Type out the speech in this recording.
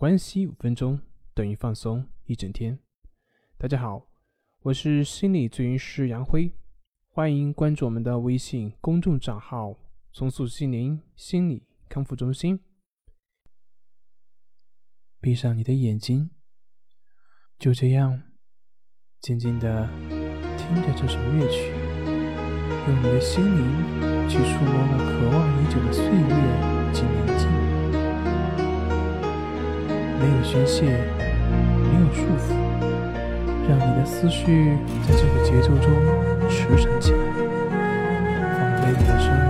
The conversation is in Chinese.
关系五分钟等于放松一整天。大家好，我是心理咨询师杨辉，欢迎关注我们的微信公众账号“重塑心灵心理康复中心”。闭上你的眼睛，就这样静静的听着这首乐曲，用你的心灵去触摸那渴望已久的岁月及宁静。没有宣泄，没有束缚，让你的思绪在这个节奏中驰骋起来，放飞你的生命。